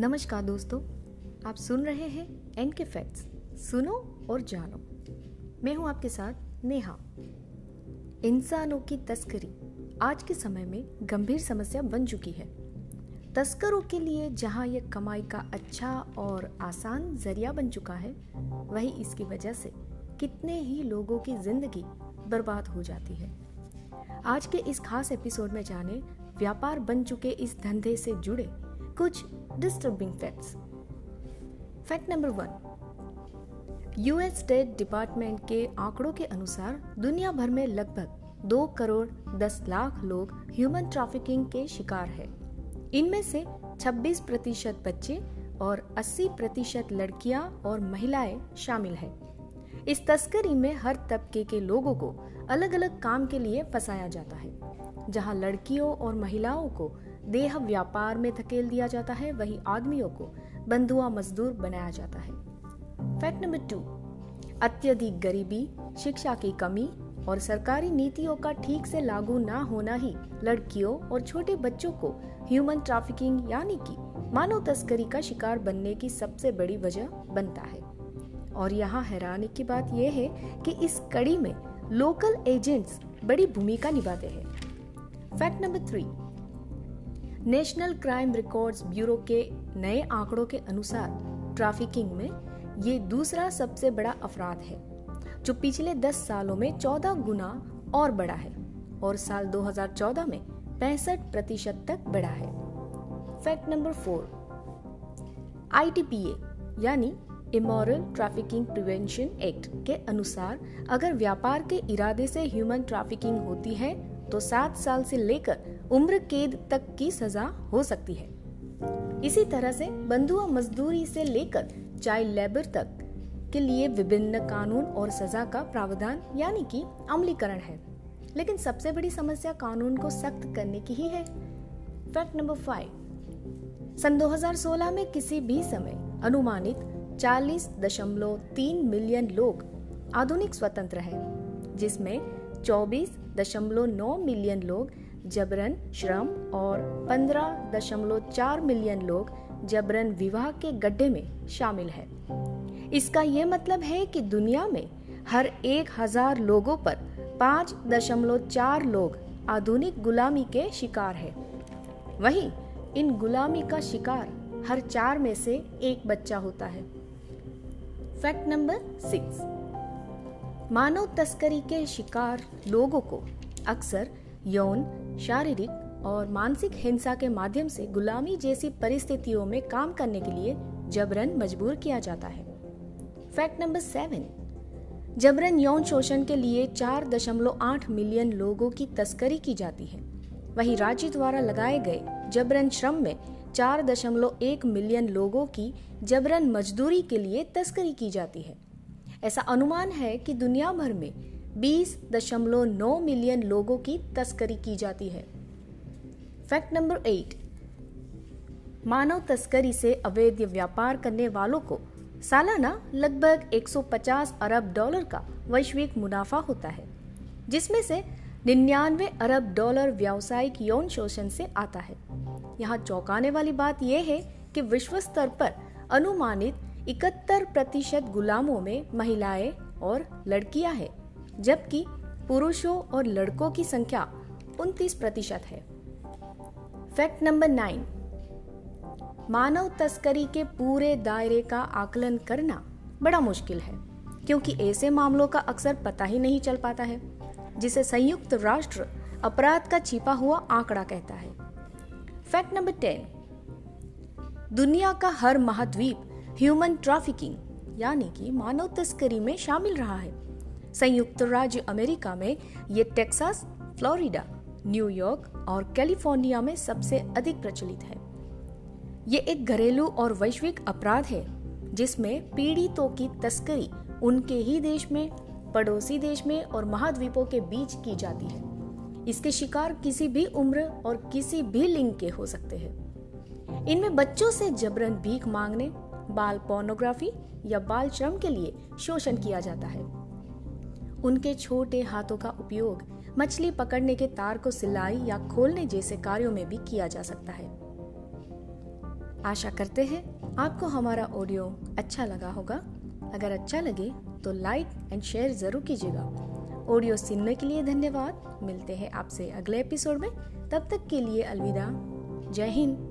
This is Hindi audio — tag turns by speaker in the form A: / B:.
A: नमस्कार दोस्तों, आप सुन रहे हैं एन के फैक्ट्स सुनो और जानो। मैं हूँ आपके साथ नेहा। इंसानों की तस्करी आज के समय में गंभीर समस्या बन चुकी है। तस्करों के लिए जहाँ यह कमाई का अच्छा और आसान ज़रिया बन चुका है, वही इसकी वजह से कितने ही लोगों की ज़िंदगी बर्बाद हो जाती है। आज के इस खास एपिसोड में जाने, व्यापार बन चुके इस धंधे से जुड़े कुछ disturbing facts fact number one US State Department के आंकड़ों के अनुसार दुनिया भर में लगभग दो करोड़ दस लाख लोग ह्यूमन ट्रैफिकिंग के शिकार हैं। इनमें से 26 प्रतिशत बच्चे और 80 प्रतिशत लड़कियाँ और महिलाएँ शामिल हैं। इस तस्करी में हर तबके के लोगों को अलग अलग काम के लिए फंसाया जाता है, जहाँ लड़कियों और महिलाओं को देह व्यापार में धकेल दिया जाता है, वही आदमियों को बंधुआ मजदूर बनाया जाता है। फैक्ट नंबर टू, अत्यधिक गरीबी, शिक्षा की कमी और सरकारी नीतियों का ठीक से लागू ना होना ही लड़कियों और छोटे बच्चों को ह्यूमन ट्रैफिकिंग यानी कि मानव तस्करी का शिकार बनने की सबसे बड़ी वजह बनता है। और यहाँ हैरानी की बात यह है कि इस कड़ी में लोकल एजेंट्स बड़ी भूमिका निभाते हैं। Fact number three National Crime Records Bureau के नए आंकड़ों के अनुसार ट्रैफिकिंग में ये दूसरा सबसे बड़ा अपराध है, जो पिछले 10 सालों में 14 गुना और बढ़ा है और साल 2014 में पैंसठ प्रतिशत तक बढ़ा है। फैक्ट नंबर फोर, आईटीपीए यानी इमोरल ट्रैफिकिंग प्रिवेंशन एक्ट के अनुसार अगर व्यापार के इरादे से ह्यूमन ट्रैफिकिंग होती है तो सात साल से लेकर उम्र कैद तक की सजा हो सकती है। इसी तरह से बंधुआ मजदूरी से लेकर चाइल्ड लेबर तक के लिए विभिन्न कानून और सजा का प्रावधान यानी कि अमलीकरण है। लेकिन सबसे बड़ी समस्या कानून को सख्त करने की ही है। Fact number five. सन 2016 में किसी भी समय अनुमानित 40.3 मिलियन लोग आधुनिक स्वतंत्र हैं, जिसमें 24.9 मिलियन लोग जबरन श्रम और 15.4 मिलियन लोग जबरन विवाह के गड्ढे में शामिल है। इसका यह मतलब है कि दुनिया में हर एक हज़ार लोगों पर पाँच दशमलव चार लोग आधुनिक गुलामी के शिकार है। वहीं इन गुलामी का शिकार हर चार में से एक बच्चा होता है। Fact number six. मानव तस्करी के शिकार लोगों को अक्सर यौन, शारीरिक और मानसिक हिंसा के माध्यम से गुलामी जैसी परिस्थितियों में काम करने के लिए जबरन मजबूर किया जाता है। Fact number seven. जबरन यौन शोषण के लिए 4.8 मिलियन लोगों की तस्करी की जाती है। वही राज्य द्वारा लगाए गए जबरन श्रम में 4.1 मिलियन लोगों की जबरन मजदूरी के लिए तस्करी की जाती है। ऐसा अनुमान है कि दुनिया भर में 20.9 मिलियन लोगों की तस्करी की जाती है। फैक्ट नंबर एट, मानव तस्करी से अवैध व्यापार करने वालों को सालाना लगभग 150 अरब डॉलर का वैश्विक मुनाफा होता है, जिसमें से निन्यानवे अरब डॉलर व्यावसायिक यौन शोषण से आता है। यहाँ चौंकाने वाली बात यह है कि विश्व स्तर पर अनुमानित इकहत्तर प्रतिशत गुलामों में महिलाएँ और लड़कियाँ हैं, जबकि पुरुषों और लड़कों की संख्या उनतीस प्रतिशत है। फैक्ट नंबर नाइन, मानव तस्करी के पूरे दायरे का आकलन करना बड़ा मुश्किल है, क्योंकि ऐसे मामलों का अक्सर पता ही नहीं चल पाता है, जिसे संयुक्त राष्ट्र अपराध का छिपा हुआ आंकड़ा कहता है। फैक्ट नंबर टेन, दुनिया का हर महाद्वीप ह्यूमन ट्रैफिकिंग यानी कि मानव तस्करी में शामिल रहा है। संयुक्त राज्य अमेरिका में ये Texas, Florida New York York California में सबसे अधिक प्रचलित है। ये एक घरेलू और वैश्विक अपराध है, जिसमें पीड़ितों की तस्करी उनके ही देश में, पड़ोसी देश में और महाद्वीपों के बीच की जाती है। इसके शिकार किसी भी उम्र और किसी भी लिंग के हो सकते हैं। इनमें बच्चों से जबरन भीख मांगने बाल पोर्नोग्राफी या बाल श्रम के लिए शोषण किया जाता है। उनके छोटे हाथों का उपयोग मछली पकड़ने के तार को सिलाई या खोलने जैसे कार्यों में भी किया जा सकता है। आशा करते हैं आपको हमारा ऑडियो अच्छा लगा होगा। अगर अच्छा लगे तो लाइक एंड शेयर ज़रूर कीजिएगा। ऑडियो सुनने के लिए धन्यवाद। मिलते हैं आपसे अगले एपिसोड में। तब तक के लिए अलविदा। जय हिंद।